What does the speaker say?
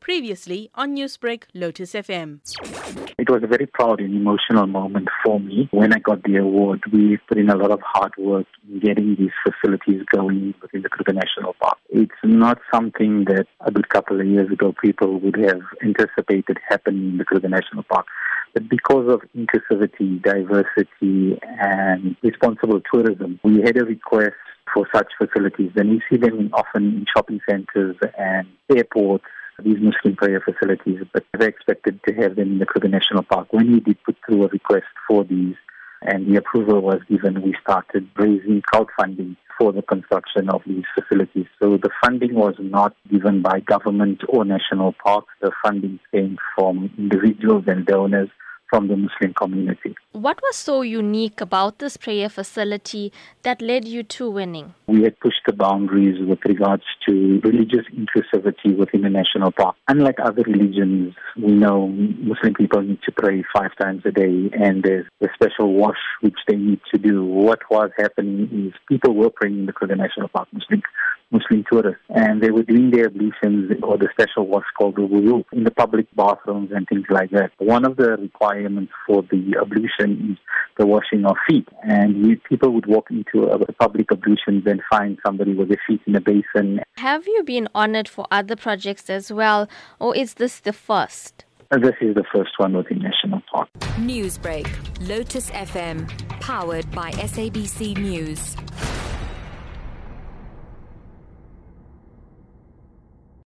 Previously on Newsbreak, Lotus FM. It was a very proud and emotional moment for me when I got the award. We put in a lot of hard work in getting these facilities going within the Kruger National Park. It's not something that a good couple of years ago people would have anticipated happening in the Kruger National Park. But because of inclusivity, diversity, and responsible tourism, we had a request for such facilities. And we see them often in shopping centers and airports these Muslim prayer facilities, but they expected to have them in the Kruger National Park. When we did put through a request for these and the approval was given, we started raising crowdfunding for the construction of these facilities. So the funding was not given by government or national parks. The funding came from individuals and donors from the Muslim community. What was so unique about this prayer facility that led you to winning? We had pushed the boundaries with regards to religious inclusivity within the national park. Unlike other religions, we know Muslim people need to pray five times a day and there's a special wash which they need to do. What was happening is people were praying in the Kruger National Park, Muslim Muslim tourists, and they were doing their ablutions or the special wash called the wudu in the public bathrooms and things like that. One of the requirements for the ablution is the washing of feet, and you, people would walk into a, a public ablutions and find somebody with their feet in a basin. Have you been honored for other projects as well, or is this the first? This is the first one within National Park. Newsbreak, Lotus FM, powered by SABC News.